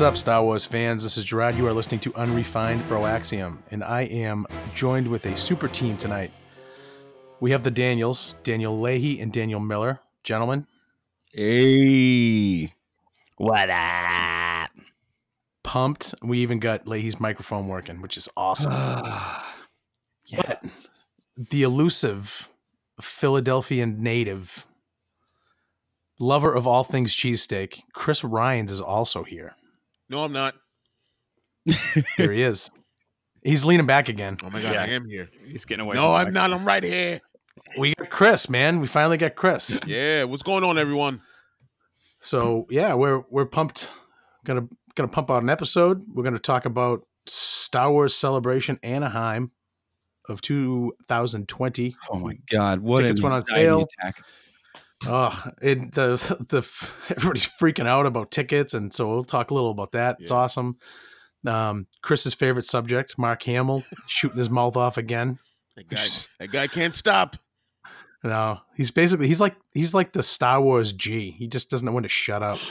What's up, Star Wars fans? This is Gerard. You are listening to Unrefined Broaxium, and I am joined with a super team tonight. We have the Daniels, Daniel Leahy and Daniel Miller. Gentlemen, Hey. What up? pumped. We even got Leahy's microphone working, which is awesome. yes. the elusive Philadelphian native, lover of all things cheesesteak, Chris Ryans is also here. No, I'm not. There he is. He's leaning back again. Oh my god, Yeah. I am here. He's getting away. No, from I'm mic. not. I'm right here. We got Chris, man. We finally got Chris. Yeah, what's going on, everyone? So yeah, we're we're pumped. Gonna gonna pump out an episode. We're gonna talk about Star Wars Celebration Anaheim of 2020. Oh my God. What Tickets went on sale. attack. Oh, it, the the everybody's freaking out about tickets, and so we'll talk a little about that. It's awesome. Um, Chris's favorite subject, Mark Hamill, shooting his mouth off again. That guy, that guy can't stop. No, he's basically he's like he's like the Star Wars G. He just doesn't know when to shut up.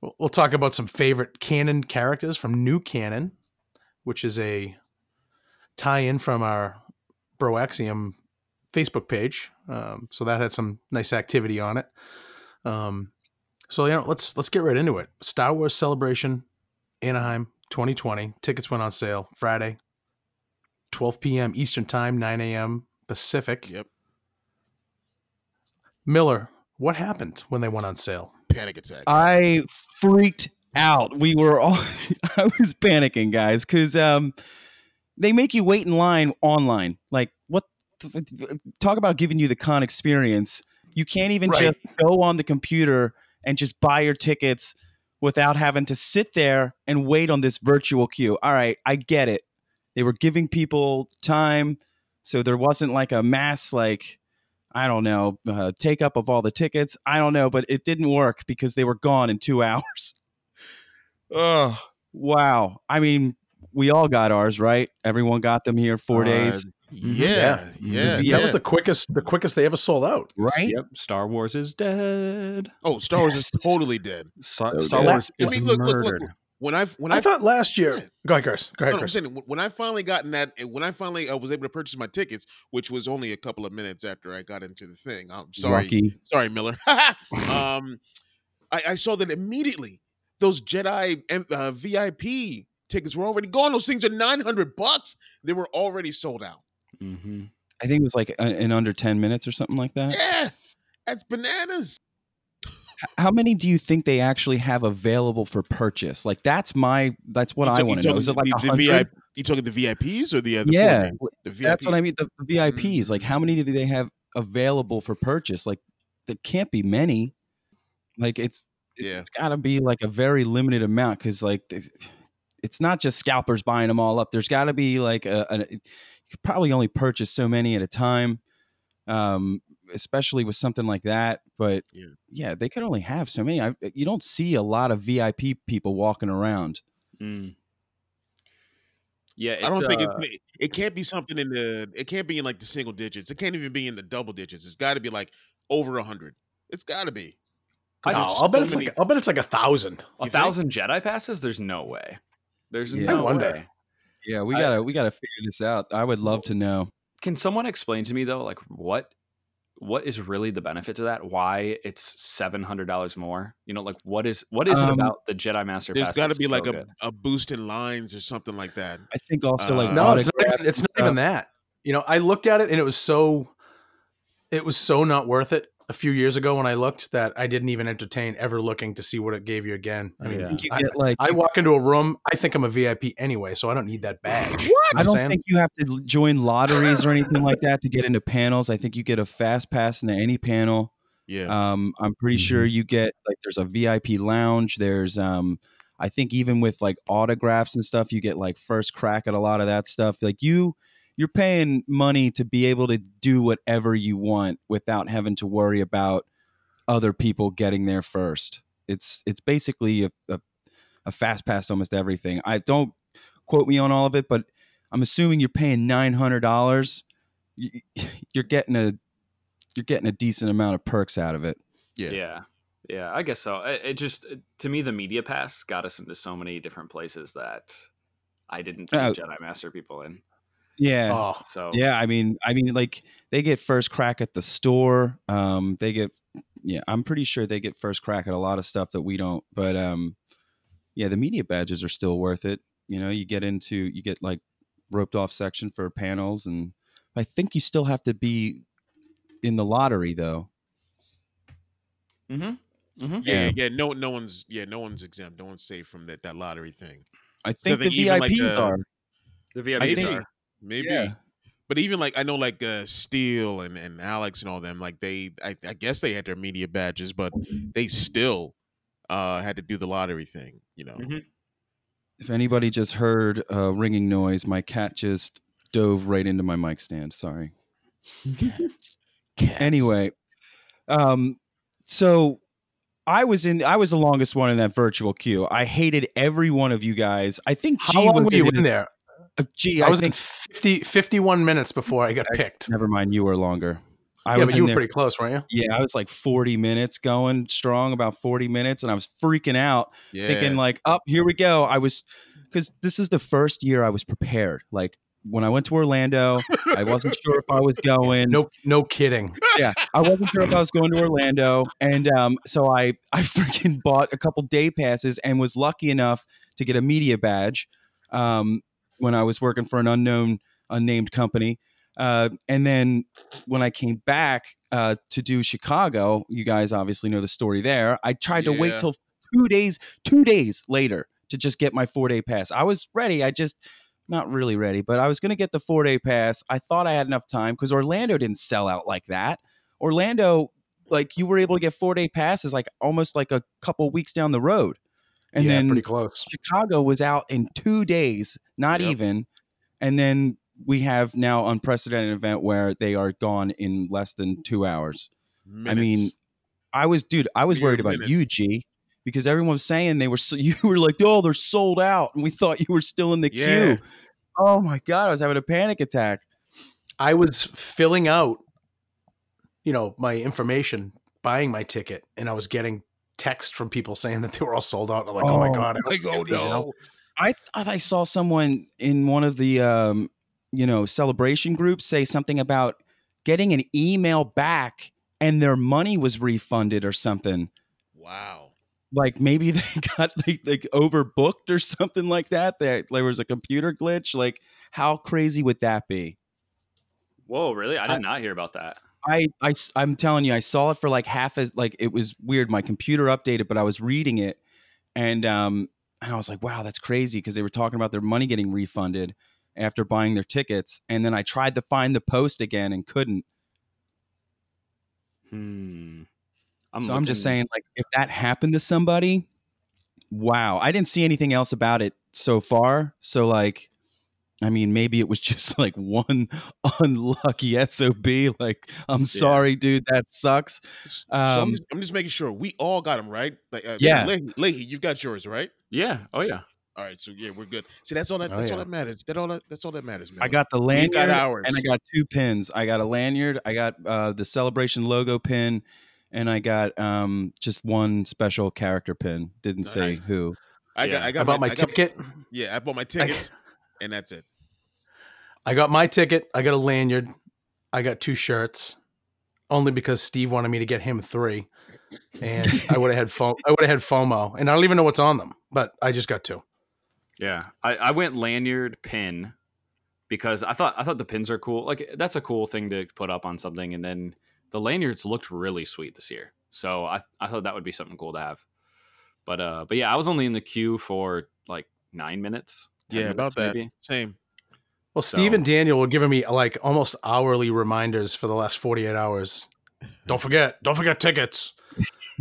We'll, we'll talk about some favorite canon characters from New Canon, which is a tie-in from our Broaxium Facebook page. Um, so that had some nice activity on it. Um, so you know, let's let's get right into it. Star Wars Celebration, Anaheim, 2020. Tickets went on sale Friday, 12 p.m. Eastern Time, 9 a.m. Pacific. Yep, Miller, what happened when they went on sale? panic attack. I freaked out. We were all, I was panicking, guys, because um, they make you wait in line online. Like, what? Talk about giving you the con experience. You can't even Right. just go on the computer and just buy your tickets without having to sit there and wait on this virtual queue. All right, I get it. They were giving people time, so there wasn't like a mass like I don't know uh, take up of all the tickets. I don't know, but it didn't work because they were gone in two hours. oh wow! I mean, we all got ours, right? Everyone got them here four Uh, days, Yeah, yeah, Yeah, That was the quickest the quickest they ever sold out. right? Yep. Star Wars is dead. Oh, Star Wars is totally dead. Star, So Star dead. Wars I is mean, look, look, look, murdered. When I when I, I, thought last year. Yeah. Go ahead, Chris. Go ahead, no, I'm Chris. saying when I finally gotten that, when I finally uh, was able to purchase my tickets, which was only a couple of minutes after I got into the thing. I'm sorry, Lucky. sorry, Miller. um, I, I saw that immediately. Those Jedi M- uh, VIP tickets were already gone. Those things are nine hundred bucks. They were already sold out. Hmm I think it was like uh, in under ten minutes or something like that. Yeah, that's bananas. How many do you think they actually have available for purchase? Like that's my that's what You I want to know. Is it like the, a the? VIP? You talking the VIPs or the uh, the Yeah, names? the VIP? That's what I mean. The VIPs, like Mm. how many do they have available for purchase? Like there can't be many. Like it's it's- Yeah. it's got to be like a very limited amount because like it's- it's not just scalpers buying them all up. There's got to be like a, a you could probably only purchase so many at a time, um, especially with something like that. But Yeah. yeah, they could only have so many. I, you don't see a lot of VIP people walking around. Mm. Yeah, I don't think uh, it's, it, it can't be something in the it can't be in like the single digits. It can't even be in the double digits. It's got to be like over a hundred. It's got to be. No, I'll bet so it's many- like I'll bet it's like a thousand. a you think? thousand Jedi passes. There's no way. There's Yeah. I no wonder. way. Yeah, we gotta we gotta figure this out. I would love to know. Can someone explain to me though, like what what is really the benefit to that? Why it's seven hundred dollars more? You know, like what is what is it Um, about the Jedi Master There's Pass? got to that's be like so a, good? a boost in lines or something like that. I think also like Uh, No, it's not, even, it's not even that. You know, I looked at it and it was so it was so not worth it a few years ago when I looked that I didn't even entertain ever looking to see what it gave you again. I mean, Yeah. I think you I- like I walk into a room, I think I'm a VIP anyway, so I don't need that badge. What? I don't saying? think you have to join lotteries or anything like that to get into panels. I think you get a fast pass into any panel. Yeah. Um, I'm pretty sure you get like there's a VIP lounge. There's um, I think even with like autographs and stuff, you get like first crack at a lot of that stuff. Like you, you're paying money to be able to do whatever you want without having to worry about other people getting there first. It's it's basically a, a, a fast pass almost everything. I don't quote me on all of it, but I'm assuming you're paying nine hundred dollars. You're getting a you're getting a decent amount of perks out of it. yeah. yeah. Yeah, I guess so. It, it just to me the media pass got us into so many different places that I didn't see Oh. Jedi Master people in. Yeah. Oh, So Yeah, I mean, I mean, like they get first crack at the store. Um, they get, yeah, I'm pretty sure they get first crack at a lot of stuff that we don't. But um, yeah, the media badges are still worth it. You know, you get into, you get like roped off section for panels, and I think you still have to be in the lottery though. hmm hmm Yeah, Yeah. yeah, yeah. No, no one's yeah, no one's exempt. No one's safe from that that lottery thing. I think think the even, like, VIPs the- are. The VIPs Maybe, are. Maybe. Yeah. But even like I know like uh Steele and, and Alex and all them, like they I, I guess they had their media badges, but they still uh had to do the lottery thing, you know. Mhm. If anybody just heard a ringing noise, my cat just dove right into my mic stand. Sorry. anyway um so i was in i was the longest one in that virtual queue i hated every one of you guys i think how G long was were you in, in there? Uh, G, I I was think in 50, 51 minutes before I got picked. never mind you were longer i yeah, was but you were there, pretty close, weren't you? yeah i was like 40 minutes going strong about 40 minutes and i was freaking out Yeah. thinking like up here we go i was because this is the first year i was prepared like when i went to orlando i wasn't sure if i was going No, no kidding. yeah, I wasn't sure if I was going to Orlando, and um, so I I freaking bought a couple day passes and was lucky enough to get a media badge um, when I was working for an unknown unnamed company. Uh, and then when I came back uh, to do Chicago, you guys obviously know the story there. I tried to Yeah. wait till two days, two days later to just get my four day pass. I was ready. I just not really ready, but I was going to get the four day pass. I thought I had enough time because Orlando didn't sell out like that. Orlando, like you were able to get four day passes like almost like a couple weeks down the road. And yeah, then pretty close. Chicago was out in two days, not Yep. even. And then we have now unprecedented event where they are gone in less than two hours. I mean, I was, dude, I was Mere worried about minutes. you, G, because everyone was saying they were, so, you were like, oh, they're sold out. And we thought you were still in the Yeah. queue. Oh my God, I was having a panic attack. I was filling out, you know, my information, buying my ticket, and I was getting text from people saying that they were all sold out. I'm like, oh, my Oh, god, I like, oh get these, no. I thought I saw someone in one of the um, you know celebration groups say something about getting an email back and their money was refunded or something. Wow. Like maybe they got like, like overbooked or something like that. That there was a computer glitch. Like how crazy would that be? Whoa, really? I did I- not hear about that. I, I I'm telling you, I saw it for like half as like it was weird. My computer updated, but I was reading it, and um, and I was like, wow, that's crazy because they were talking about their money getting refunded after buying their tickets, and then I tried to find the post again and couldn't. Hmm. so I'm just saying, like, if that happened to somebody, wow, I didn't see anything else about it so far. So like. I mean, maybe it was just like one unlucky SOB. Like, I'm sorry, dude, that sucks. so I'm Um, just, I'm just making sure we all got them right. Like, uh, Yeah. Leahy, Leahy, you've got yours right. Yeah. Oh yeah. All right, so yeah, we're good. See, that's all that. Oh, That's all that matters. That all that. That's all that matters, man. I got the lanyard got ours. and I got two pins. I got a lanyard, I got uh, the celebration logo pin, and I got um, just one special character pin. Didn't say who. I got. Yeah. I I got bought my I got- ticket. Yeah, I bought my tickets, and that's it. I got my ticket. I got a lanyard. I got two shirts, only because Steve wanted me to get him three, and I would have had FOMO. I would have had FOMO, and I don't even know what's on them, but I just got two. Yeah. I, I went lanyard pin because I thought I thought the pins are cool. Like that's a cool thing to put up on something. And then the lanyards looked really sweet this year. So I, I thought that would be something cool to have. But uh but yeah, I was only in the queue for like nine minutes. 10 Yeah, about that. maybe. Same. Well, Steve So- and Daniel were giving me like almost hourly reminders for the last 48 hours. Don't forget, don't forget tickets.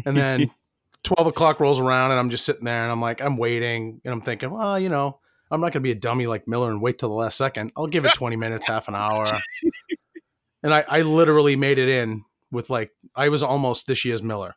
And then 12 o'clock rolls around and I'm just sitting there and I'm like, I'm waiting and I'm thinking, well, you know, I'm not going to be a dummy like Miller and wait till the last second. I'll give it 20 minutes, half an hour. And I, I literally made it in with like, I was almost this year's Miller.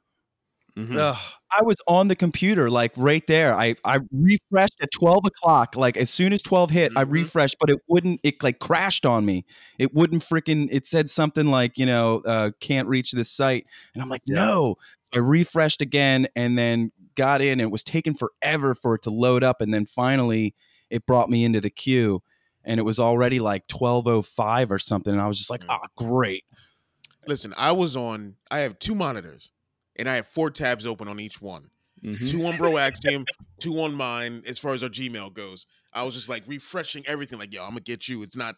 Mhm. Ugh, I was on the computer, like right there. I, I refreshed at 12 o'clock. Like as soon as 12 hit, I Mhm. refreshed, but it wouldn't, it like crashed on me. It wouldn't freaking, it said something like, you know, uh, can't reach this site. And I'm like, Yeah. no. I refreshed again and then got in. It was taking forever for it to load up, and then finally it brought me into the queue, and it was already like twelve oh five or something, and I was just like, Mm. ah, great. Listen, I was on. I have two monitors, and I have four tabs open on each one. Mhm. Two on Bro Axiom, two on mine. As far as our Gmail goes, I was just like refreshing everything. Like, yo, I'm gonna get you. It's not.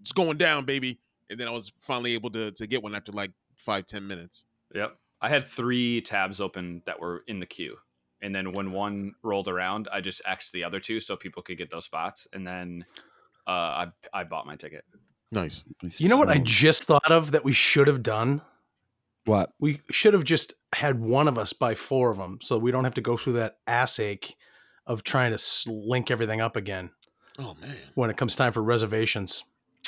It's going down, baby. And then I was finally able to to get one after like five ten minutes. Yep. I had three tabs open that were in the queue. And then when one rolled around, I just X'd the other two so people could get those spots. And then uh, I, I bought my ticket. Nice. You know what I just thought of that we should have done? What? We should have just had one of us buy four of them, so we don't have to go through that ass ache of trying to s- link everything up again Oh man. when it comes time for reservations.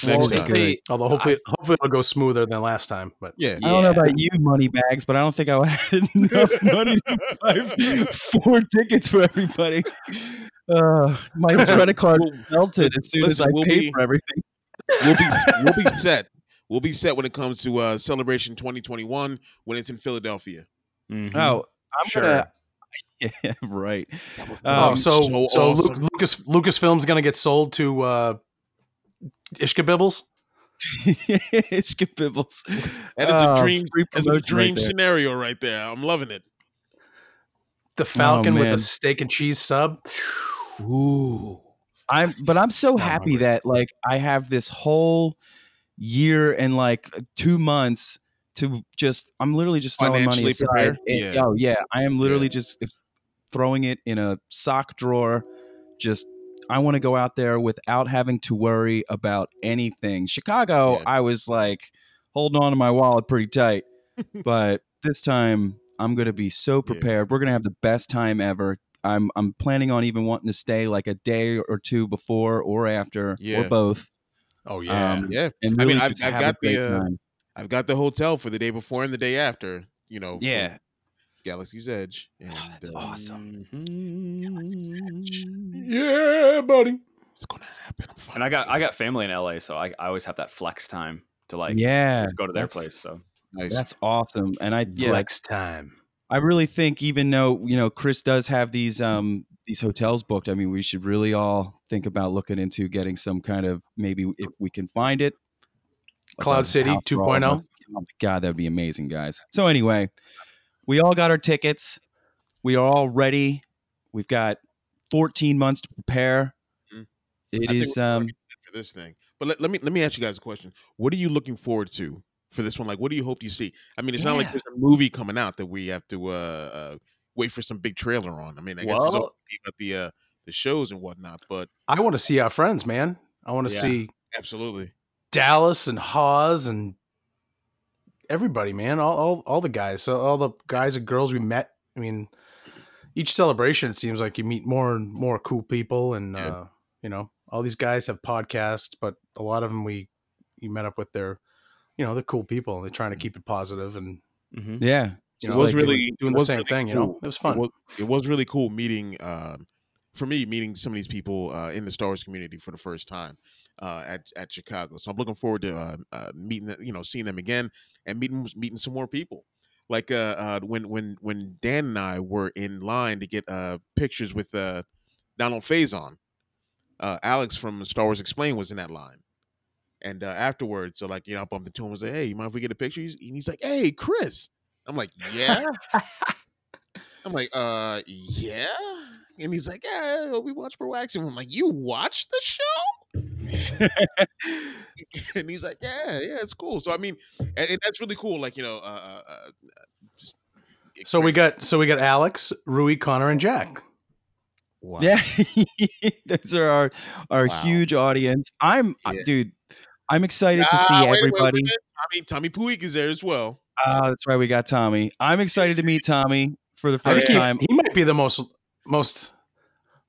Next Well, time. they- Although hopefully, hopefully it'll go smoother than last time. But Yeah. I don't know about you, money bags, but I don't think I had enough money to buy four tickets for everybody. Uh, my credit card melted as soon as I we'll paid be- for everything. we'll be we'll be set. We'll be set when it comes to uh celebration 2021 when it's in Philadelphia. Mhm. Oh, I'm Sure. gonna. Yeah, right. oh, Um, so so so, Lu- awesome. Lucas Lucasfilm's gonna get sold to uh, Ishkabibbles. it's Bibbles. That is Oh, a dream. free That's a dream right scenario right there. I'm loving it. The Falcon with man. the steak and cheese sub. Ooh. I'm, but I'm so happy that like I have this whole year and like two months to just. I'm literally just throwing money aside. and- Yeah. Oh yeah, I am literally Yeah. just throwing it in a sock drawer. Just I want to go out there without having to worry about anything. Chicago, Yeah. I was like holding on to my wallet pretty tight, but this time I'm going to be so prepared. We're going to have the best time ever. I'm I'm planning on even wanting to stay like a day or two before or after or both. Oh yeah. Um, Yeah. and I mean, I've- I've got the, uh. I've got the hotel for the day before and the day after. You know. Yeah, Galaxy's Edge. And, that's uh, awesome. Yeah, buddy. It's gonna happen. I'm And I got I got family in LA, so I, I always have that flex time to like yeah, go to their place. So nice. That's awesome. And I yeah, Flex time. I really think even though you know Chris does have these um these hotels booked, I mean we should really all think about looking into getting some kind of maybe if we can find it. like Cloud City house for all of 2.0? us. Oh my god, that'd be amazing, guys. So anyway, we all got our tickets. We are all ready. We've got 14 months to prepare. Mhm. It I is um for this thing. But let, let me let me ask you guys a question. What are you looking forward to for this one? Like, what do you hope you see? I mean, it's not like there's a movie coming out that we have to uh, uh wait for some big trailer on. I mean, I guess it's Well- all about the uh the shows and whatnot. But I want to see our friends, man. I want to Yeah. see absolutely, Dallas and Hawes and everybody, man. All, all all the guys. So all the guys and girls we met. I mean, each celebration it seems like you meet more and more cool people, and Yeah. uh, you know, all these guys have podcasts, but a lot of them we you met up with their, you know, they're cool people. and They're trying to keep it positive, and mhm. yeah. You It was like, really- doing the same really thing. You know, it was fun. It was, it was really cool meeting. Um, for me, meeting some of these people uh, in the Star Wars community for the first time uh, at at Chicago. So I'm looking forward to uh, uh, meeting, you know, seeing them again and meeting meeting some more people. Like uh, uh, when when when Dan and I were in line to get uh, pictures with uh, Donald Faison, uh, Alex from Star Wars Explained was in that line. And uh, afterwards, so like you know, I bumped into him and said, "Hey, you mind if we get a picture?" And he's like, "Hey, Chris." I'm like, "Yeah." I'm like, uh, yeah. And he's like, yeah, we watch Bro Axiom. I'm like, you watch the show? and he's like, yeah, yeah, it's cool. So I mean, and, and that's really cool. Like you know, uh, uh, uh, so we got so we got Alex, Rui, Connor, and Jack. wow. Yeah, those are our our Wow. huge audience. I'm, uh, Yeah. dude. I'm excited to Ah, see wait, wait, wait, everybody. wait. Tommy Tommy Puig is there as well. Ah, that's right. We got Tommy. I'm excited to meet Tommy for the first think he, time. he might be the most most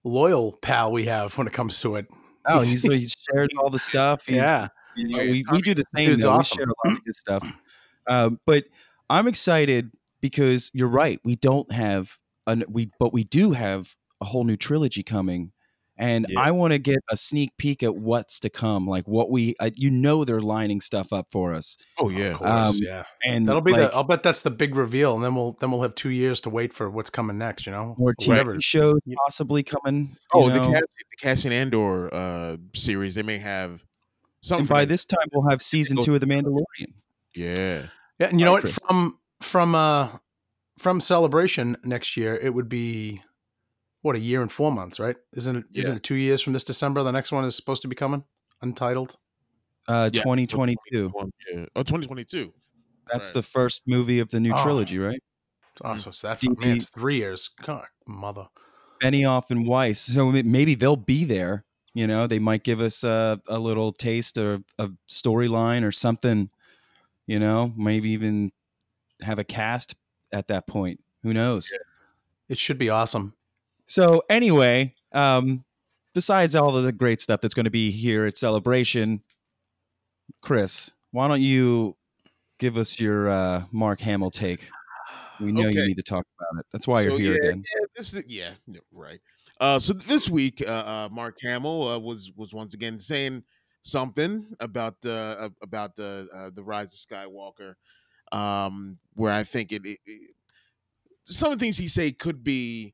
loyal pal we have when it comes to it. Oh, he's he shares all the stuff. He's, Yeah, you know, we, we do the same. dude's Though. awesome. We share a lot of good stuff. Um, but I'm excited because you're right. We don't have an we, but we do have a whole new trilogy coming, and Yeah. I want to get a sneak peek at what's to come, like what we, I, you know, they're lining stuff up for us, Oh Of yeah. course, Um, yeah. and That'll be like, the. I'll bet that's the big reveal, and then we'll then we'll have two years to wait for what's coming next. You know, more TV whatever. shows possibly coming. you Oh, the, know. Cass- the Cassian Andor uh, series. They may have something. and by this time we'll have season two of The Mandalorian. yeah. Yeah, and you know what? From from uh from celebration next year, it would be what a year and four months, right? Isn't it? Yeah. not it two years from this December? The next one is supposed to be coming, untitled. Uh, Yeah. 2022. Yeah. Oh, 2022. That's Right. the first movie of the new Oh. trilogy, right? Oh, Mm. so it's that Do you far. man. It's three years. God, mother. Benioff and Weiss. So maybe they'll be there. You know, they might give us a, a little taste or a storyline or something. You know, maybe even have a cast at that point. Who knows? It should be awesome. So anyway, um, besides all of the great stuff that's going to be here at Celebration, Chris, why don't you give us your uh, Mark Hamill take? We know you need to talk about it. That's why you're here yeah, again. Yeah, this is, yeah, right. Uh, so this week, uh, uh, Mark Hamill uh, was was once again saying something about uh, about the uh, the rise of Skywalker, um, where I think it, it, it some of the things he say could be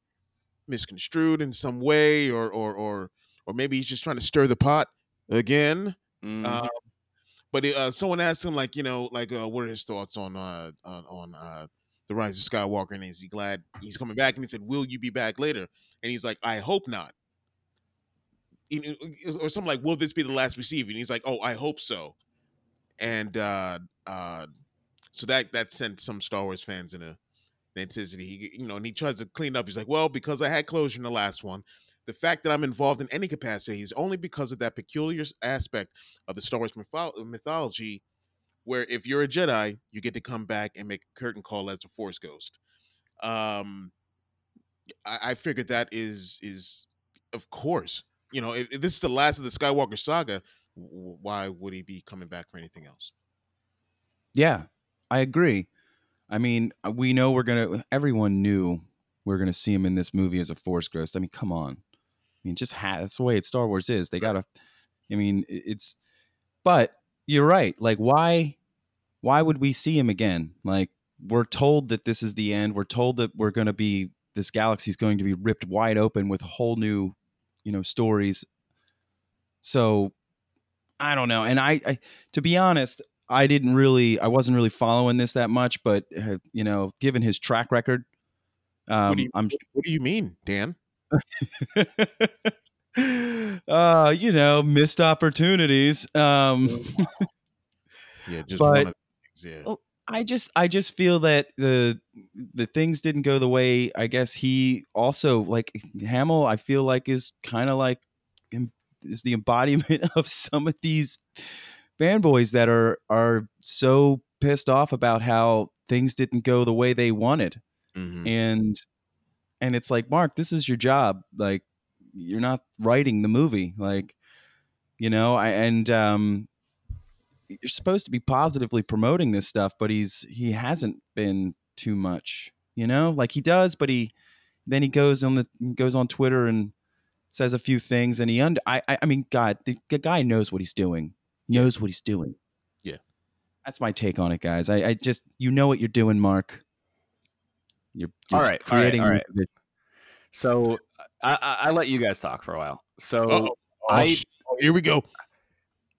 misconstrued in some way, or or or or maybe he's just trying to stir the pot again. Mhm. Uh, but uh, someone asked him, like, you know, like, uh, what are his thoughts on uh, on, on uh, the rise of Skywalker, and is he glad he's coming back? And he said, "Will you be back later?" And he's like, "I hope not." Know, Or something like, "Will this be the last we see? And he's like, "Oh, I hope so." And uh, uh, so that that sent some Star Wars fans in a an. He, you know, and he tries to clean up. He's like, "Well, because I had closure in the last one." The fact that I'm involved in any capacity is only because of that peculiar aspect of the Star Wars mytho- mythology, where if you're a Jedi, you get to come back and make a curtain call as a Force ghost. Um, I, I figured that is is of course, you know, if, if this is the last of the Skywalker saga, w- why would he be coming back for anything else? Yeah, I agree. I mean, uh, we know we're gonna. Everyone knew we are gonna see him in this movie as a Force ghost. I mean, come on. I mean, just ha- that's the way it Star Wars is. They gotta. I mean, it's. But you're right. Like, why? Why would we see him again? Like, we're told that this is the end. We're told that we're gonna be. This galaxy is going to be ripped wide open with whole new, you know, stories. So, I don't know. And I, I to be honest, I didn't really, I wasn't really following this that much, but uh, you know, given his track record, um, what, do you, I'm, what do you mean, Dan? uh, you know, missed opportunities. Um, Yeah, just But- one of things. Yeah. Oh, I just, I just feel that the the things didn't go the way. I guess he also like Hamill. I feel like is kind of like is the embodiment of some of these fanboys that are are so pissed off about how things didn't go the way they wanted. Mhm. and and it's like mark this is your job like you're not writing the movie like you know I, and um you're supposed to be positively promoting this stuff but he's he hasn't been too much you know like he does but he then he goes on the goes on twitter and says a few things and he under i i, I mean god the, the guy knows what he's doing knows what he's doing Yeah. that's my take on it guys i i just you know what you're doing mark you're, you're all right, creating all right. this- So I, I, I let you guys talk for a while. So Uh-oh. Oh, I oh, here we go.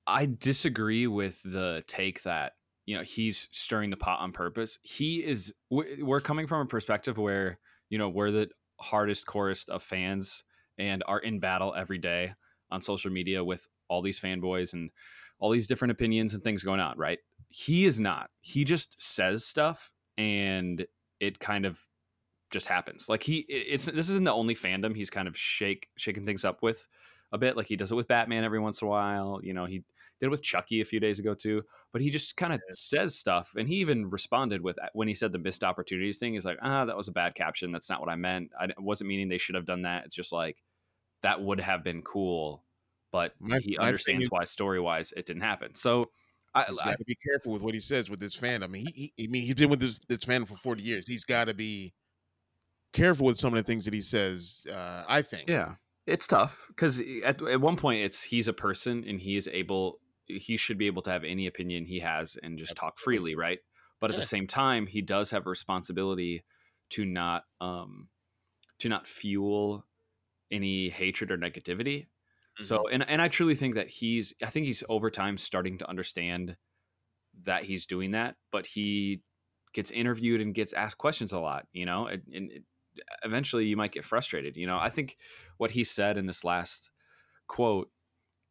I disagree with the take that you know he's stirring the pot on purpose. He is. we- We're coming from a perspective where you know we're the hardest chorus of fans and are in battle every day on social media with all these fanboys and all these different opinions and things going on. Right? He is not. He just says stuff and it kind of just happens. Like he, it's this isn't the only fandom he's kind of shake shaking things up with a bit. Like he does it with Batman every once in a while. You know, he did it with Chucky a few days ago too. But he just kind of says stuff, and he even responded with uh, when he said the missed opportunities thing. He's like, ah, that was a bad caption. That's not what I meant. I wasn't meaning they should have done that. It's just like that would have been cool, but My- he my understands why story wise it didn't happen. So. I, He's I, got to be careful with what he says with this fandom. I mean, he, he, I mean, he's been with this, this fandom for forty years. He's got to be careful with some of the things that he says. Uh, I think. yeah, it's tough because at, at one point it's he's a person and he is able he should be able to have any opinion he has and just talk freely right but at Yeah. the same time he does have a responsibility to not um to not fuel any hatred or negativity so mm-hmm. and and I truly think that he's I think he's over time starting to understand that he's doing that, but he gets interviewed and gets asked questions a lot, you know, and, and it, eventually you might get frustrated, you know. I think what he said in this last quote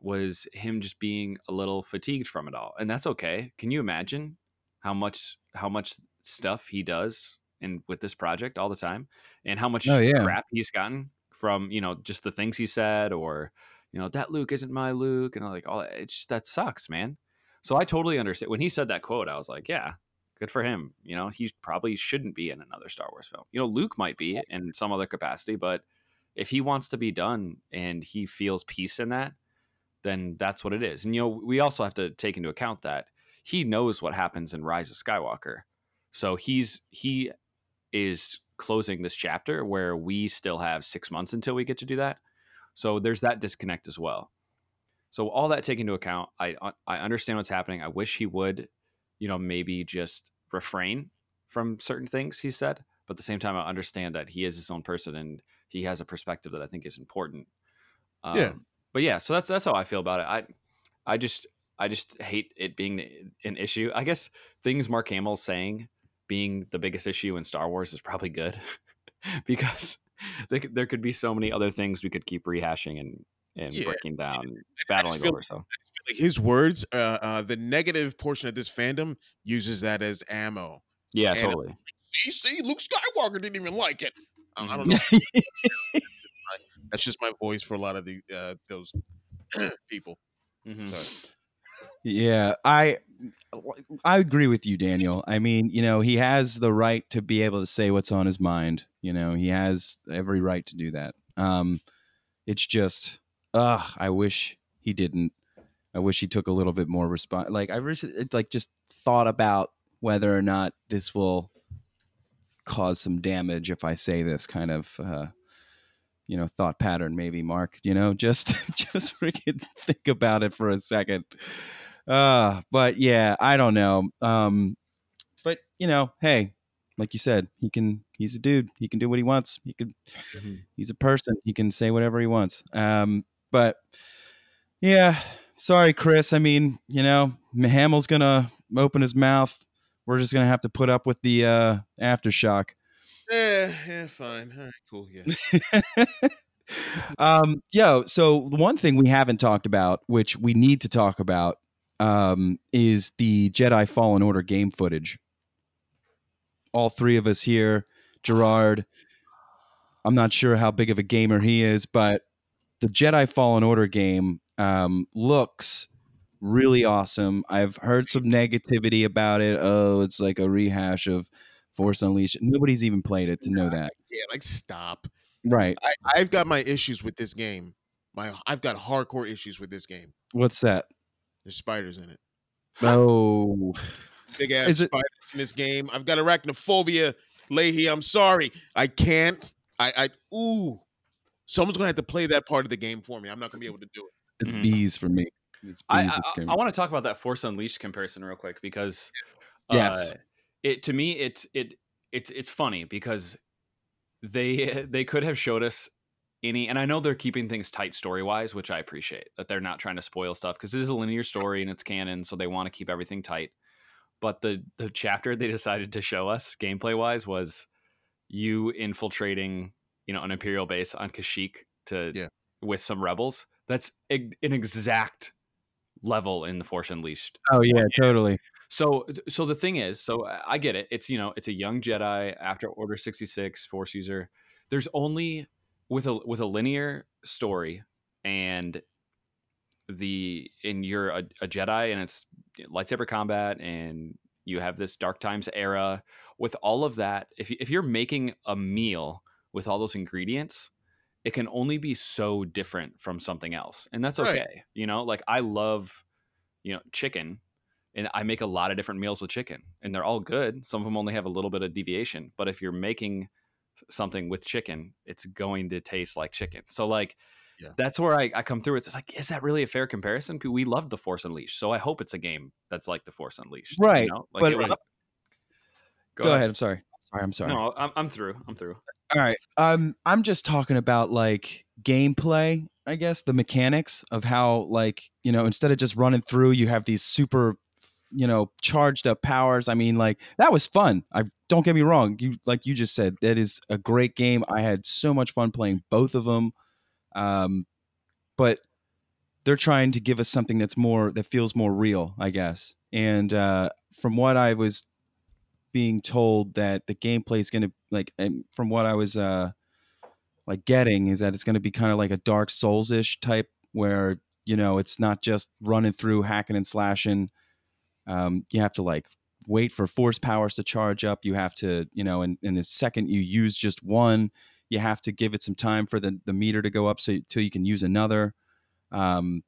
was him just being a little fatigued from it all, and that's okay. Can you imagine how much how much stuff he does and with this project all the time, and how oh, much Oh, yeah. crap he's gotten from you know just the things he said or you know that Luke isn't my Luke and I'm like all that. It's just, that sucks, man. So I totally understand when he said that quote. I was like, yeah, good for him. You know, he probably shouldn't be in another Star Wars film. You know, Luke might be in some other capacity, but if he wants to be done and he feels peace in that, then that's what it is. And you know, we also have to take into account that he knows what happens in Rise of Skywalker. So he's he is closing this chapter where we still have 6 months until we get to do that. So there's that disconnect as well. So all that taken into account, I I understand what's happening. I wish he would, you know, maybe just refrain from certain things he said, but at the same time, I understand that he is his own person and he has a perspective that I think is important. Um, Yeah. But yeah, so that's that's how I feel about it. I I just I just hate it being an issue. I guess things Mark Hamill's saying being the biggest issue in Star Wars is probably good because there could, be so many other things we could keep rehashing and and Yeah. breaking down, and battling feel- over. So like his words, uh, uh, the negative portion of this fandom uses that as ammo. yeah, And- totally. See, see, Luke Skywalker didn't even like it. I, I don't Mm-hmm. know. That's just my voice for a lot of the uh, those people. Mhm. Sorry. Yeah, I I agree with you, Daniel. I mean, you know, he has the right to be able to say what's on his mind. You know, he has every right to do that. Um, it's just, uh, I wish he didn't. I wish he took a little bit more response. Like I wish it, like just thought about whether or not this will cause some damage if I say this kind of uh, you know thought pattern maybe mark you know just just freaking think about it for a second uh but yeah i don't know um but you know hey like you said he can he's a dude he can do what he wants he can Mhm. he's a person he can say whatever he wants um but yeah sorry chris i mean you know hamill's gonna open his mouth we're just gonna have to put up with the uh aftershock Yeah, yeah, fine. All right, cool. Yeah. um, yo, so the one thing we haven't talked about, which we need to talk about, um, is the Jedi Fallen Order game footage. All three of us here, Gerard. I'm not sure how big of a gamer he is, but the Jedi Fallen Order game um, looks really awesome. I've heard some negativity about it. Oh, it's like a rehash of Force Unleashed. Nobody's even played it to know that. Yeah, like stop. Right. I, I've got my issues with this game. My I've got hardcore issues with this game. What's that? There's spiders in it. Oh, Big ass Is it- spiders in this game. I've got arachnophobia, Leahy. I'm sorry. I can't. I I ooh. Someone's gonna have to play that part of the game for me. I'm not gonna be able to do it. it's Mhm. bees for me. It's bees. I, it's I. I want to talk about that Force Unleashed comparison real quick because Yes. uh, it to me it's it it's it's funny because they they could have showed us any and I know they're keeping things tight story wise, which I appreciate that they're not trying to spoil stuff because it is a linear story and it's canon, so they want to keep everything tight. But the the chapter they decided to show us gameplay wise was you infiltrating you know an imperial base on Kashyyyk to Yeah. with some rebels. That's eg- an exact level in the Force Unleashed oh yeah, totally. so, so the thing is, so I I get it. It's you know, it's a young Jedi after Order sixty six, Force user. There's only with a with a linear story and the and you're a, a Jedi and it's lightsaber combat and you have this Dark Times era with all of that. If if you're making a meal with all those ingredients, it can only be so different from something else, and that's Right. okay. You know, like I love you know chicken and I make a lot of different meals with chicken, and they're all good. Some of them only have a little bit of deviation, but if you're making something with chicken, it's going to taste like chicken. So like Yeah. that's where I, I come through. It's like, is that really a fair comparison? We loved the Force Unleashed, so I hope it's a game that's like the Force Unleashed, you Right, know? Like, but- was- Go, ahead. I'm sorry. Sorry. I'm sorry. No, I'm, I'm through. I'm through. All right. Um, I'm just talking about like gameplay, I guess, the mechanics of how, like, you know, instead of just running through, you have these super, you know, charged up powers. I mean, like, that was fun. I don't get me wrong. You, like you just said, that is a great game. I had so much fun playing both of them. Um, but they're trying to give us something that's more, that feels more real, I guess. And uh, from what I was being told that the gameplay is going to like from what i was uh like getting is that it's going to be kind of like a dark souls-ish type where you know it's not just running through hacking and slashing um you have to like wait for force powers to charge up you have to you know and in the second you use just one you have to give it some time for the the meter to go up so till you can use another um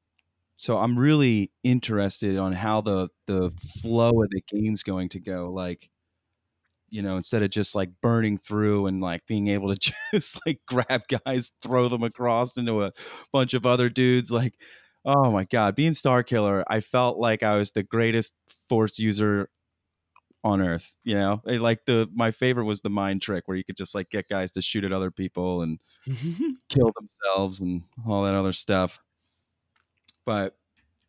so i'm really interested on how the the flow of the game's going to go like you know, instead of just like burning through and like being able to just like grab guys, throw them across into a bunch of other dudes. Like, oh my God, being Starkiller, I felt like I was the greatest force user on earth. You know, Eh, like the my favorite was the mind trick where you could just like get guys to shoot at other people and kill themselves and all that other stuff. But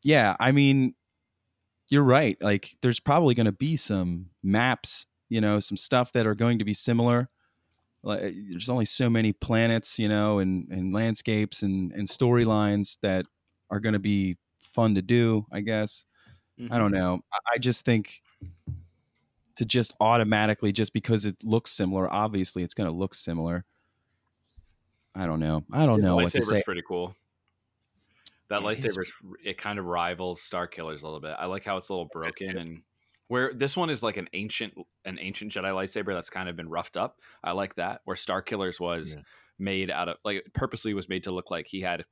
yeah, I mean, you're right. Like, there's probably going to be some maps, you know, some stuff that are going to be similar. Like, eh, there's only so many planets, you know, and and landscapes and and storylines that are going to be fun to do. I guess. I don't know. I- I just think to just automatically, just because it looks similar, obviously it's going to look similar. I don't know. I don't know what to lightsaber's say. pretty cool. That It is. lightsaber, it kind of rivals Starkillers a little bit. I like how it's a little broken and where this one is like an ancient, an ancient Jedi lightsaber that's kind of been roughed up. I like that. Where Starkillers was Yeah. made out of like purposely was made to look like he had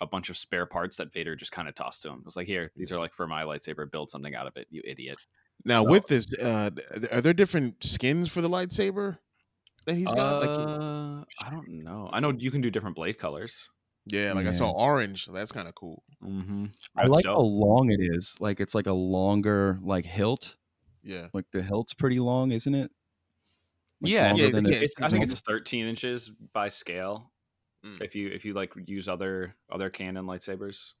a bunch of spare parts that Vader just kind of tossed to him. It was like, here, these are like for my lightsaber. Build something out of it, you idiot. Now So- with this, uh, are there different skins for the lightsaber that he's got? like, Uh, I don't know. I know you can do different blade colors. yeah, like I saw orange. So that's kind of cool. Mm-hmm. I like how long it is. Like it's like a longer like hilt. Yeah, Like the hilt's pretty long, isn't it? Like, yeah, yeah, yeah, a- it's, I think it's- it's 13 inches by scale. Mm. If you if you like use other other canon lightsabers,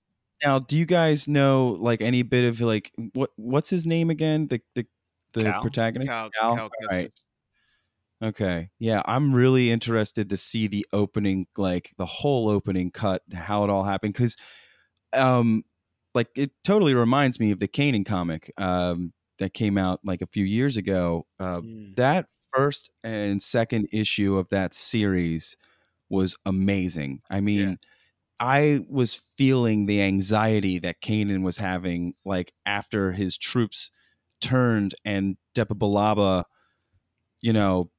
Now, do you guys know like any bit of like what what's his name again? The the the Cal? protagonist. Cal, Cal? Cal right. Okay. Yeah, I'm really interested to see the opening, like the whole opening cut, how it all happened, because, um, like it totally reminds me of the Kanan comic, um, that came out like a few years ago. Uh, that first and second issue of that series was amazing. I mean, I was feeling the anxiety that Kanan was having, like after his troops turned and Depa Billaba, you know,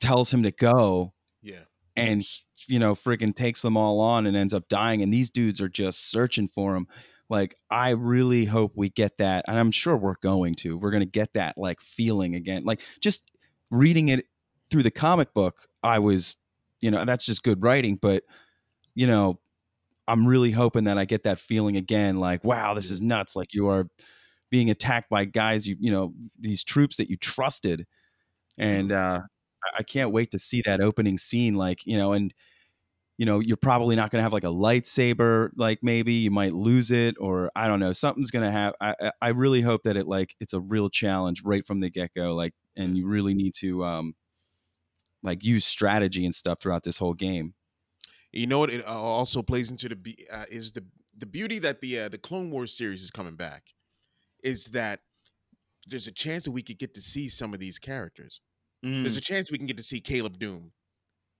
tells him to go Yeah, and he- you know freaking takes them all on and ends up dying and these dudes are just searching for him. Like i really hope we get that and i'm sure we're going to. We're going to get that like feeling again. Like just reading it through the comic book i was you know that's just good writing but you know i'm really hoping that i get that feeling again like wow this is nuts like you are being attacked by guys you you know these troops that you trusted and uh I- can't wait to see that opening scene. Like, you know, and you know, you're probably not going to have like a lightsaber. Like, maybe you might lose it, or I don't know. Something's going to have. I I- I really hope that it like it's a real challenge right from the get go. Like, and you really need to um like use strategy and stuff throughout this whole game. You know what? It uh, also plays into the uh, is the the beauty that the uh, the Clone Wars series is coming back, is that there's a chance that we could get to see some of these characters. Mm, There's a chance we can get to see Caleb Dume.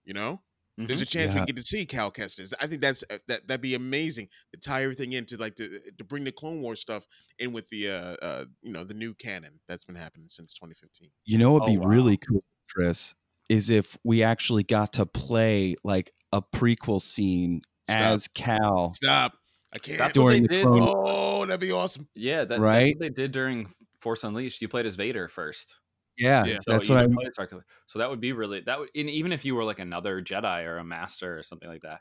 You know, there's a chance we Yeah. can get to see Cal Kestis. I think that's uh, that that'd be amazing to tie everything into like to to bring the Clone Wars stuff in with the uh, uh you know the new canon that's been happening since 2015. You know what'd Oh, be wow. really cool, Chris, is if we actually got to play like a prequel scene Stop. as Cal. Stop! I can't. That's what During they the did. Clone- Oh, that'd be awesome. Yeah, that, Right? that's what they did during Force Unleashed. You played as Vader first. Yeah, Yeah. So that's what I didn't play as Darth Killer. So that would be really that would and even if you were like another Jedi or a Master or something like that.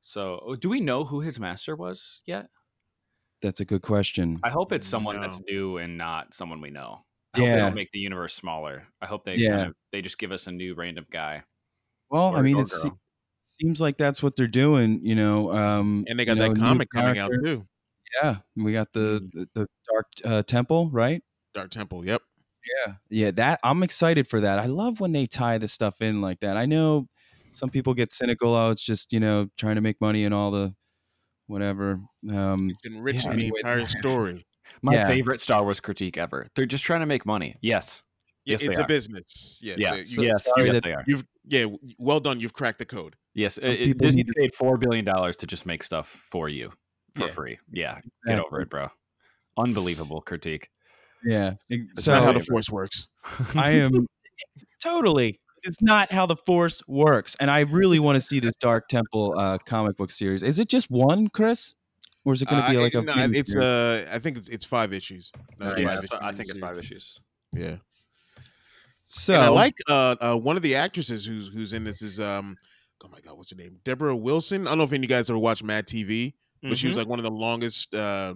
So, oh, do we know who his master was yet? That's a good question. I hope it's someone that's new and not someone we know. I hope they Yeah. don't make the universe smaller. I hope they Yeah. kind of they just give us a new random guy. Well, I mean, it's girl. Seems like that's what they're doing. You know, um, And they got that new comic coming out too. Yeah, we got the Mm. the, the Dark uh, Temple, right? Dark Temple. Yep. Yeah, yeah. That I'm excited for that. I love when they tie the stuff in like that. I know some people get cynical. Oh, it's just you know trying to make money and all the whatever. Um, It's enriching Yeah. the Anyway. entire story. My Yeah. favorite Star Wars critique ever. They're just trying to make money. Yes. Yeah, Yes, it's a are. business. Yes. Yeah. so- you, yes. sorry yes, they are. You've yeah. Well done. You've cracked the code. Yes. Some It, it, people Disney need to- paid four billion dollars to just make stuff for you for Yeah. free. Yeah. Get over it, bro. Unbelievable critique. yeah. it's So not how the force works. I am totally. It's not how the Force works, and I really want to see this Dark Temple uh, comic book series. Is it just one, Chris, or is it going to be Uh, like a? no, it's series? uh, I think it's it's five issues. not yeah, five so I think it's series. five issues. Yeah. So and I like uh, uh one of the actresses who's who's in this is um oh my god what's her name? Debra Wilson? I don't know if any of you guys ever watched Mad TV but she was Mhm. like one of the longest uh,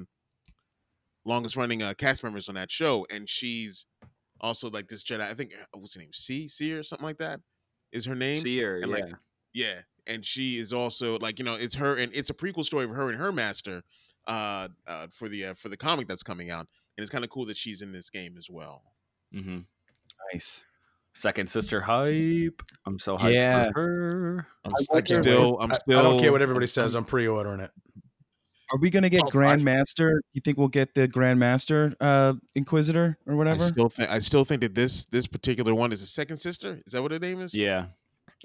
longest running uh, cast members on that show and she's also like this Jedi I think uh, what's her name? C C or something like that is her name? Cere, and, yeah. like, yeah. and she is also like you know it's her and it's a prequel story of her and her master uh, uh for the uh, for the comic that's coming out and it's kind of cool that she's in this game as well. Hmm nice. Second sister hype. I'm so hyped Yeah. for her. I'm, I s- wonder- I'm still I'm still I don't care what everybody says. I'm pre-ordering it. Are we going to get Oh, Grandmaster? You think we'll get the Grandmaster uh, Inquisitor or whatever? I whatever? still think I still think that this this particular one is a second sister. Is that what her name is? Yeah.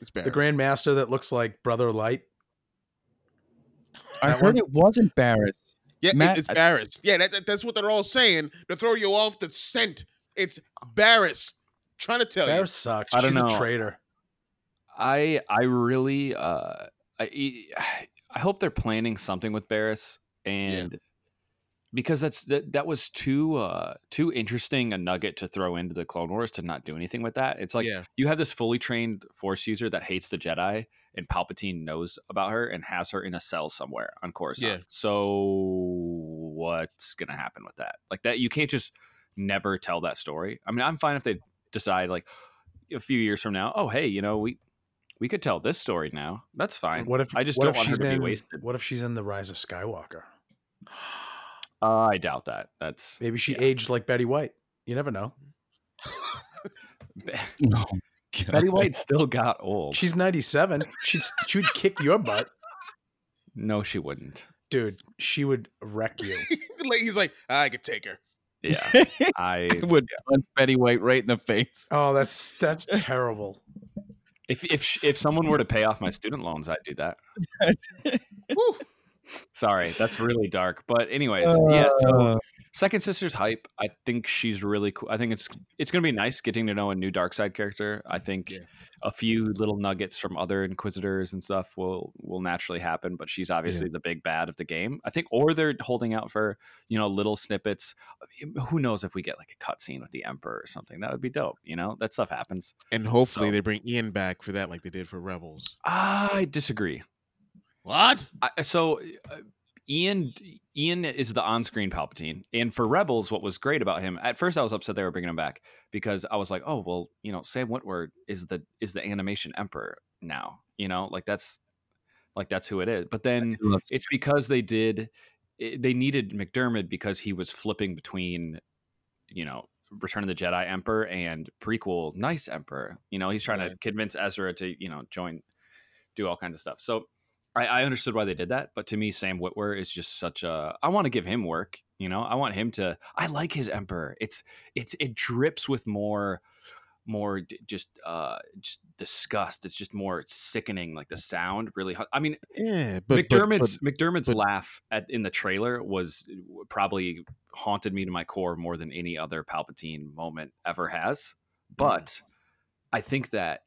it's The Barriss. Grand Master that looks like Brother Light. I heard one? it wasn't Barriss. Yeah, Matt- it's Barriss. Yeah, that, that- that's what they're all saying to throw you off the scent. It's Barriss. Trying to tell Barriss sucks. I don't She's know. a traitor. I I really uh I I hope they're planning something with Barriss and because that's that that was too uh too interesting a nugget to throw into the Clone Wars to not do anything with that. It's like yeah, you have this fully trained Force user that hates the Jedi, and Palpatine knows about her and has her in a cell somewhere on Coruscant. Yeah. So what's gonna happen with that? Like that, you can't just never tell that story. I mean, I'm fine if they decide like a few years from now, oh hey, you know we we could tell this story now. That's fine. What if I just don't if want her she's to be in, wasted. What if she's in the Rise of Skywalker? Uh, I doubt that. That's Maybe she Yeah. aged like Betty White. You never know. Oh, Betty White still got old. She's 97. She'd she would kick your butt, no, she wouldn't. dude. She would wreck you. He's like, I could take her. Yeah, I I would punch Betty White right in the face. Oh, that's that's terrible. if if if someone were to pay off my student loans, I'd do that. Sorry, that's really dark. But anyways, yeah. So Uh, second sister's hype. I think she's really cool. I think it's it's gonna be nice getting to know a new dark side character. I think Yeah. a few little nuggets from other inquisitors and stuff will will naturally happen. But she's obviously the big bad of the game. I think, or they're holding out for you know little snippets. Who knows if we get like a cutscene with the emperor or something? That would be dope. You know that stuff happens. And hopefully So- they bring Ian back for that, like they did for Rebels. I disagree. What? I, so uh, Ian Ian is the on-screen Palpatine, and for Rebels, what was great about him at first, I was upset they were bringing him back because I was like, oh well, you know, Sam Witwer is the is the animation Emperor now, you know, like that's like that's who it is. But then it's because they did it, they needed McDiarmid because he was flipping between, you know. Return of the Jedi Emperor and prequel Nice Emperor. You know, he's trying to convince Ezra to, you know, join, do all kinds of stuff. So I, I understood why they did that, but to me, Sam Witwer is just such a. I want to give him work. You know, I want him to. I like his Emperor. It's it's it drips with more, more d- just uh just disgust. It's just more sickening. Like the sound really. hu- I mean, Yeah, but McDiarmid's but, McDiarmid's but- laugh at in the trailer was probably haunted me to my core more than any other Palpatine moment ever has. But I think that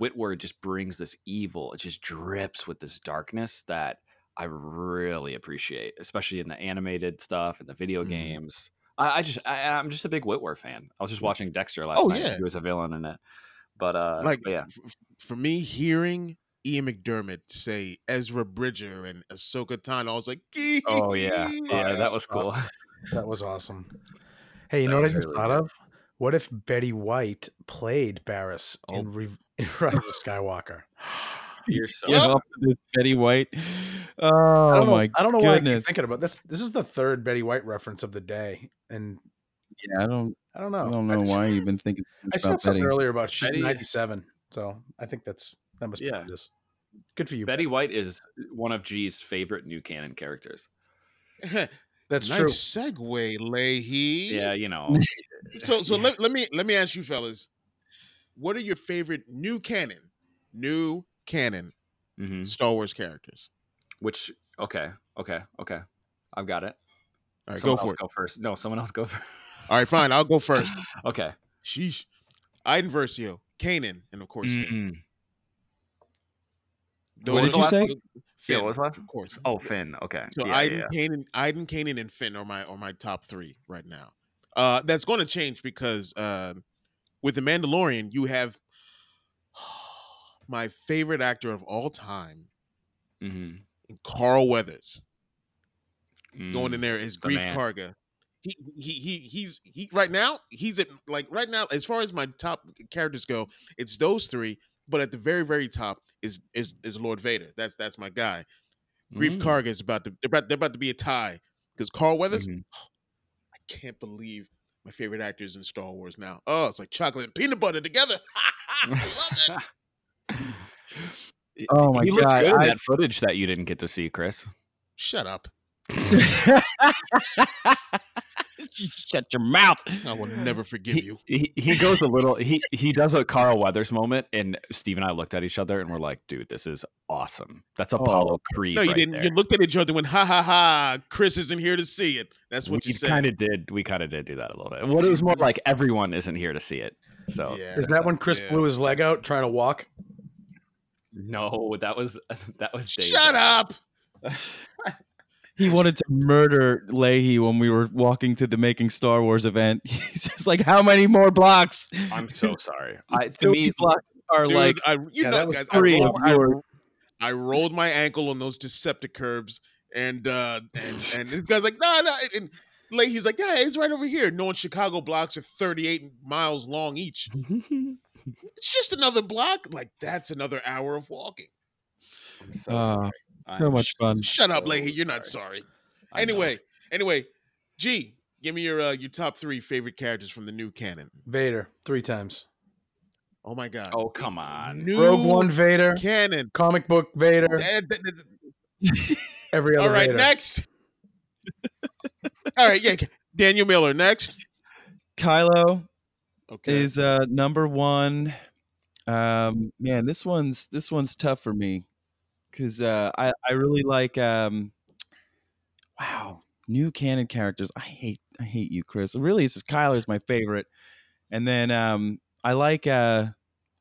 Witwer just brings this evil. It just drips with this darkness that I really appreciate, especially in the animated stuff and the video Mhm. games. I, I just I, I'm just a big Witwer fan. I was just watching Dexter last Oh, night. yeah. He was a villain in it. But uh, like but yeah, f- f- for me, hearing Ian McDiarmid say Ezra Bridger and Ahsoka Tano, I was like, Oh yeah, yeah, that was cool. That was awesome. Hey, you That know what I just really thought good. of? What if Betty White played Barriss Oh. in, Re- in Rise of Skywalker? You're so Give up to this Betty White. I Oh don't know, my I don't know why I keep thinking about this. This is the third Betty White reference of the day, and Yeah, I don't. I don't know. I don't know just- why you've been thinking so I much saw about something Betty. earlier about she's Betty- 97, so I think that's that must Yeah. be this. Good for you, Betty White is one of G's favorite new canon characters. That's nice true. segue, Leahy. Yeah, you know. So so Yeah. let, let me let me ask you fellas, what are your favorite new canon, new canon Mhm. Star Wars characters? Which okay, okay, okay. I've got it. All right, someone go else for it. go first. No, someone else go first. All right, fine. I'll go first. okay. Sheesh. Iden Versio, Kanan, and of course Finn. Mm-mm. Those What did you last- say? Yeah, what was last? of course. Oh, Finn. Okay. So yeah, Iden, yeah. Kanan, Iden, Kanan, and Finn are my are my top three right now. Uh, that's going to change because uh, with the Mandalorian, you have my favorite actor of all time, Mhm. Carl Weathers, going Mm. in there as Greef. Karga. He he he he's he right now he's at like right now as far as my top characters go, it's those three. But at the very very top is is is Lord Vader. That's that's my guy. Greef Mm. Karga is about to they're about, they're about to be a tie because Carl Weathers. Mhm. I can't believe my favorite actors in Star Wars now. Oh, it's like chocolate and peanut butter together. I love it. Oh my he looked God, good in I- that footage that you didn't get to see, Chris. Shut up. Shut your mouth. I will never forgive He, you. he he goes a little he he does a Carl Weathers moment and Steve and I looked at each other and we're like, dude, this is awesome. That's oh, Apollo Creed. No, you right didn't. There. You looked at each other and went, ha ha ha, Chris isn't here to see it. That's what we you said. We kind of did. We kind of did do that a little bit. What it was more like everyone isn't here to see it. So yeah. Is that when Chris Yeah. blew his leg out trying to walk? no, that was that was Dave. Shut up. He wanted to murder Leahy when we were walking to the Making Star Wars event. He's just like, how many more blocks? I'm so sorry. I to me blocks are Dude, like I, you Yeah, know, that was guys, I three rolled, of I, yours. I rolled my ankle on those Decepticurbs, and uh, and and this guy's like, no, no, and Leahy's like, yeah, it's right over here. Knowing Chicago blocks are 38 miles long each. It's just another block. Like that's another hour of walking. I'm so Uh, sorry. So I'm much fun. Shut up, so Leahy. You're not sorry. I know. Anyway, anyway, G, give me your uh, your top three favorite characters from the new canon. Vader three times. Oh my god. Oh come on. New Rogue One Vader, canon. comic book Vader, Eh, every other All right, Vader. next. All right, yeah, Daniel Miller next. Kylo Okay. is uh number one. Um man, this one's this one's tough for me because uh I, I really like um wow, new canon characters. I hate I hate you, Chris. Really, it's just Kylo's my favorite. And then um I like uh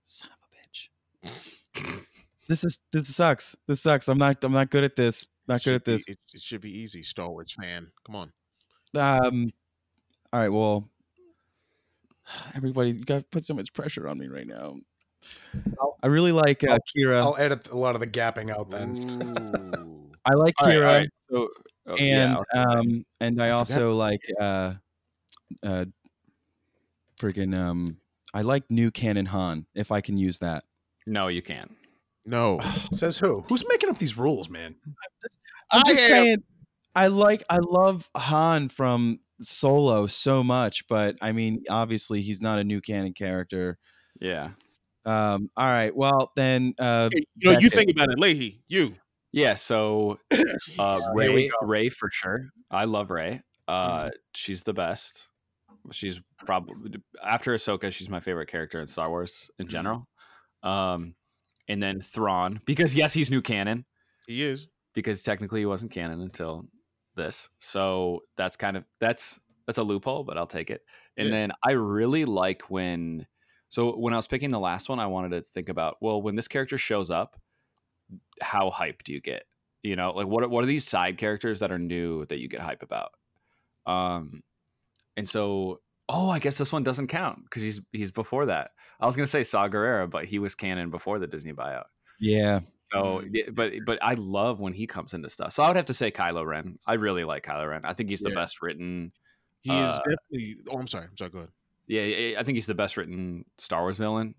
son of a bitch. This is this sucks. This sucks. I'm not I'm not good at this. Not good at this. be- it, it should be easy, Star Wars fan. Come on. Um all right, well everybody you got put so much pressure on me right now. I really like uh, Qi'ra. I'll edit a lot of the gapping out then. I like All right, Qi'ra, all right. So oh, and yeah, okay. um, and I, I forgot. also like uh, uh, freaking um, I like new canon Han if I can use that. no, you can't. no. Says who? Who's making up these rules, man? I'm I just am- saying, I like I love Han from Solo so much, but I mean, obviously he's not a new canon character. Yeah. Um, all right, well then, uh, Hey, you know, you it. think about it, Leahy. You. Yeah, so uh, Jeez. Here we Rey. Rey for sure. I love Rey. Uh, Mm-hmm. She's the best. She's probably after Ahsoka. She's my favorite character in Star Wars in Mhm. general. Um, and then Thrawn because yes, he's new canon He is. because technically he wasn't canon until this. So that's kind of that's that's a loophole, but I'll take it. And Yeah. then I really like when so when I was picking the last one, I wanted to think about well, when this character shows up, how hype do you get? You know, like what are, what are these side characters that are new that you get hype about? Um, and so oh, I guess this one doesn't count because he's he's before that. I was gonna say Saw Gerrera, but he was canon before the Disney buyout. yeah, So, but but I love when he comes into stuff. So I would have to say Kylo Ren. I really like Kylo Ren. I think he's the Yeah. best written. He Uh, is definitely. Oh, I'm sorry. I'm sorry. Go ahead. Yeah, yeah, I think he's the best written Star Wars villain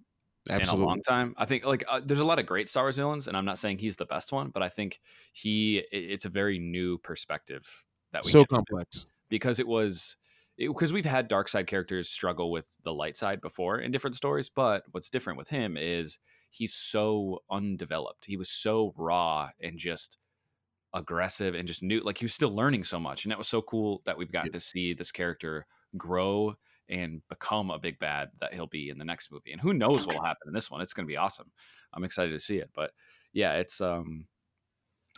in a long time. I think like uh, there's a lot of great Star Wars villains, and I'm not saying he's the best one, but I think he it's a very new perspective that we So get from him. complex. because it was because we've had dark side characters struggle with the light side before in different stories but what's different with him is he's so undeveloped he was so raw and just aggressive and just new like he was still learning so much and that was so cool that we've gotten to see this character grow and become a big bad that he'll be in the next movie and who knows what'll happen in this one it's going to be awesome. I'm excited to see it but yeah it's um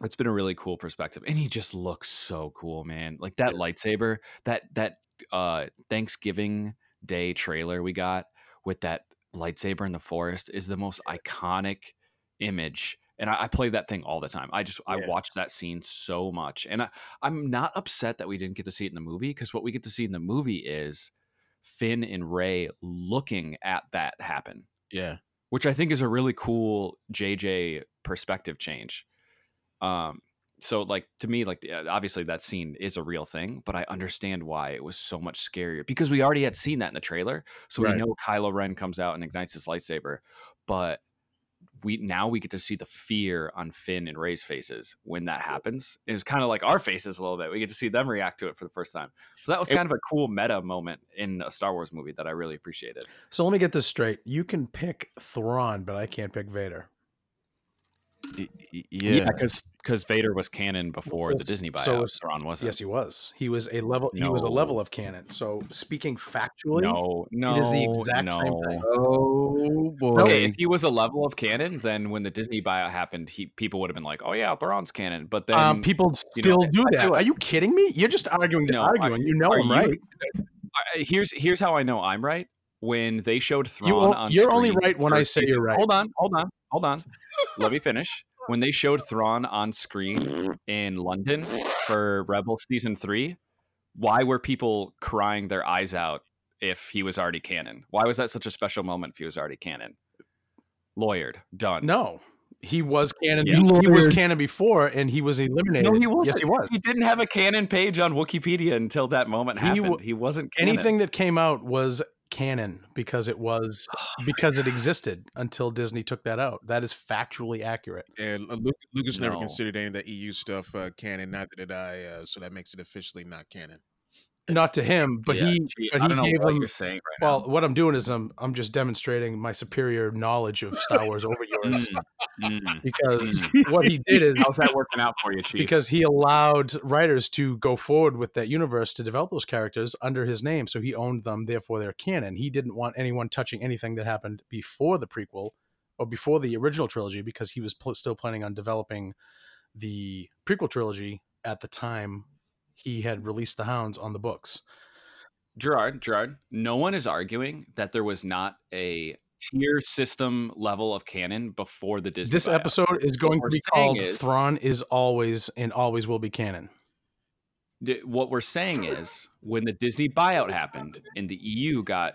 it's been a really cool perspective and he just looks so cool man like that lightsaber that that uh thanksgiving day trailer we got with that lightsaber in the forest is the most iconic image and I, I play that thing all the time i just i Yeah. watch that scene so much and I, i'm not upset that we didn't get to see it in the movie because what we get to see in the movie is finn and Rey looking at that happen Yeah. which I think is a really cool JJ perspective change. Um, so like to me, like obviously that scene is a real thing, but I understand why it was so much scarier because we already had seen that in the trailer. So Right. we know Kylo Ren comes out and ignites his lightsaber, but we now we get to see the fear on Finn and Rey's faces when that happens. It's kind of like our faces a little bit. We get to see them react to it for the first time. So that was It- kind of a cool meta moment in a Star Wars movie that I really appreciated. So let me get this straight. You can pick Thrawn, but I can't pick Vader. Y- y- Yeah. because because Vader was canon before the Disney buyout. so- Thrawn wasn't. Yes, he was. He was a level. He was a level of canon. So speaking factually, no, no, it is the exact no. same thing. Oh boy. Okay, if he was a level of canon, then when the Disney buyout happened, he people would have been like, "Oh yeah, Thrawn's canon." But then, um, people you still know, do that. Are you kidding me? You're just arguing to No, I- arguing. you know I'm you- right. Here's here's how I know I'm right. When they showed Thrawn You, on you're only right when I say you're right. Hold on, hold on, hold on. Let me finish. When they showed Thrawn on screen in London for Rebel season three, why were people crying their eyes out if he was already canon? Why was that such a special moment if he was already canon? Lawyered, done. No, he was canon. Yeah. He, he was canon before, and he was eliminated. No, he wasn't. Yes, he was. He didn't have a canon page on Wikipedia until that moment He happened. wa- He, wasn't canon. Anything that came out was canon because it was because it existed until Disney took that out. That is factually accurate. And Lu- Lucas never No. considered any of that EU stuff uh, canon. Neither did I. Uh, so that makes it officially not canon. Not to him, but Yeah, he. gee, but I he don't know gave what him- you're saying right Well, what I'm doing is I'm I'm just demonstrating my superior knowledge of Star Wars over yours Mm, mm. because what he did is How's that working out for you, Chief? because he allowed writers to go forward with that universe to develop those characters under his name, so he owned them. Therefore, they're canon. He didn't want anyone touching anything that happened before the prequel or before the original trilogy because he was pl- still planning on developing the prequel trilogy at the time he had released the Hounds on the books. Gerard, Gerard, no one is arguing that there was not a tier system level of canon before the Disney. this buyout. episode is going to be called is- "Thrawn is always and always will be canon." D- what we're saying is when the Disney buyout happened and the EU got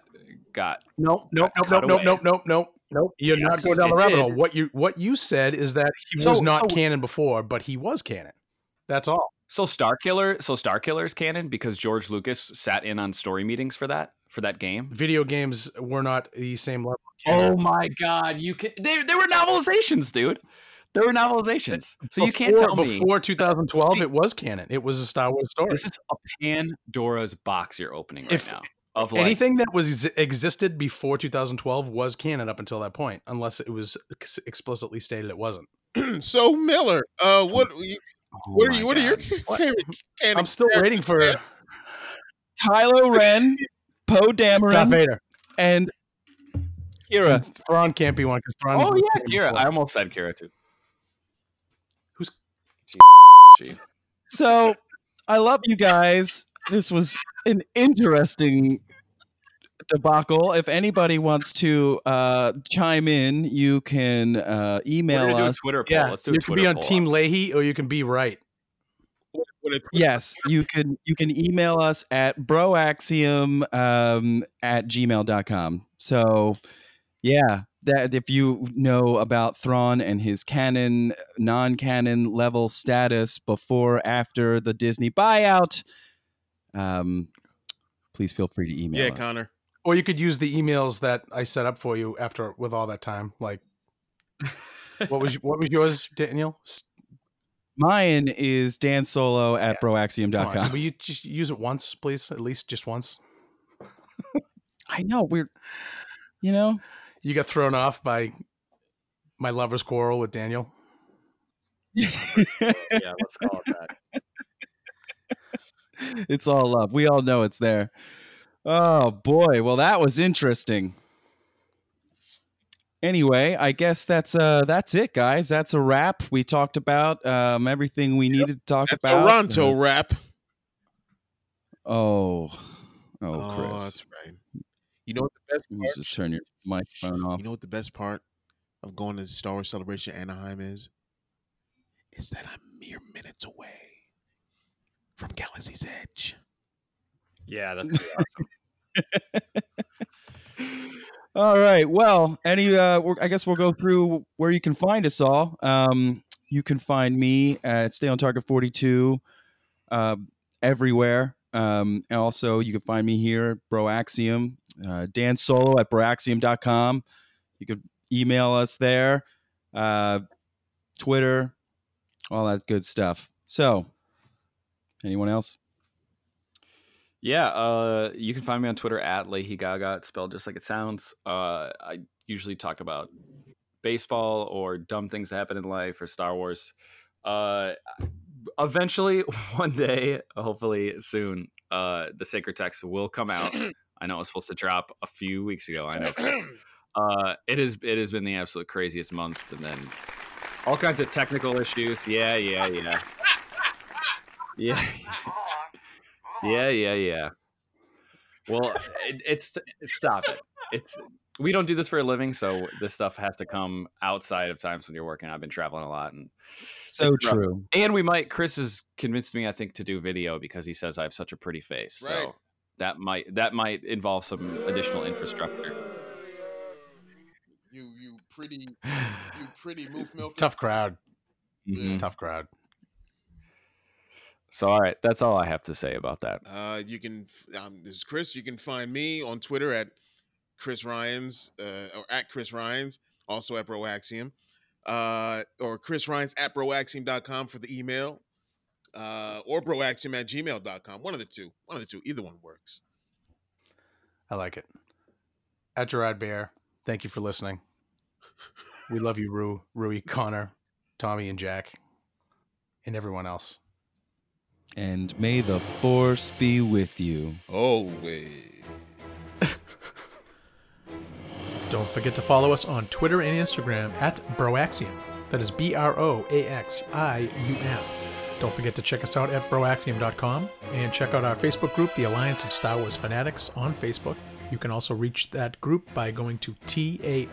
got Nope, nope, nope, nope, nope, nope, nope, nope, nope. You're not going down the rabbit hole. What you what you said is that he So- was not so- canon before, but he was canon. That's all. So Starkiller, so Starkiller is canon because George Lucas sat in on story meetings for that for that game. Video games were not the same level. Of Oh my god, you can they they were novelizations, dude. There were novelizations. So you can't Before- tell me before 2012 See- it was canon. It was a Star Wars story. this is a Pandora's box you're opening right If now. Of like Anything that was existed before 2012 was canon up until that point, unless it was explicitly stated it wasn't. so Miller, uh, what you- oh what are you? What are your God. What? favorite? I'm still waiting for characters? Kylo Ren, Poe Dameron, Darth Dameron, Vader. and Qi'ra. And Thrawn can't be one because Thrawn. Oh yeah, canon Qi'ra. before. I almost said Qi'ra too. Who's- Gee. So I love you guys. This was an interesting debacle. If anybody wants to uh, chime in, you can uh, We're email gonna do a us. Twitter poll. Yeah, Let's do a you can Twitter be on poll. Team Leahy or you can be right. What- what are- Yes, you can you can email us at broaxium um, at gmail.com. So Yeah, that if you know about Thrawn and his canon, non-canon level status before, after the Disney buyout, um, please feel free to email Yeah, us. Connor. Or you could use the emails that I set up for you after with all that time. Like, what was what was yours, Daniel? Mine is Dan Solo at Come on, broaxium.com. will you just use it once, please? At least just once. I know we're, you know, You got thrown off by my lover's quarrel with Daniel. Yeah, let's call it that. it's all love. We all know it's there. Oh boy, well that was interesting. Anyway, I guess that's uh that's it, guys. That's a wrap. We talked about um everything we needed to talk That's about. Toronto Uh, rap. oh, oh, Chris, that's right. You know what the best you part? just turn your microphone off. You know what the best part of going to Star Wars Celebration Anaheim is? Is that I'm mere minutes away from Galaxy's Edge. Yeah, that's gonna awesome. All right. Well, any uh I guess we'll go through where you can find us all. Um you can find me at Stay on Target 42 uh, everywhere. Um and also you can find me here Broaxium, uh Dan Solo at broaxium.com. You can email us there. Uh Twitter, all that good stuff. So, anyone else? Yeah, uh, you can find me on Twitter at Leahy Gaga. It's spelled just like it sounds. Uh, I usually talk about baseball or dumb things that happen in life or Star Wars. Uh, eventually, one day, hopefully soon, uh, the sacred text will come out. I know it was supposed to drop a few weeks ago. I know, Chris. Uh, it is. It has been the absolute craziest month, and then all kinds of technical issues. Yeah, yeah, yeah, yeah. Yeah, yeah, yeah. Well, it, it's stop it. It's we don't do this for a living, so this stuff has to come outside of times when you're working. I've been traveling a lot, and So It's rough. true. and we might. Chris has convinced me, I think, to do video because he says I have such a pretty face. Right. So that might that might involve some additional infrastructure. You you pretty you pretty move milk. Tough crowd. Mhm. Tough crowd. So all right, that's all I have to say about that. Uh, you can. Um, this is Chris. You can find me on Twitter at Chris Ryan's uh, or at Chris Ryan's, also at Broaxium, uh, or Chris Ryan's at broaxium.com for the email, uh, or broaxium at gmail.com. One of the two. One of the two. Either one works. I like it. At Gerard Bear, thank you for listening. We love you, Rue, Rui, Connor, Tommy, and Jack, and everyone else. And may the force be with you. Always. Don't forget to follow us on Twitter and Instagram at Broaxium. That is B R O A X I U M. Don't forget to check us out at broaxium.com and check out our Facebook group, the Alliance of Star Wars Fanatics, on Facebook. You can also reach that group by going to taoswf.com.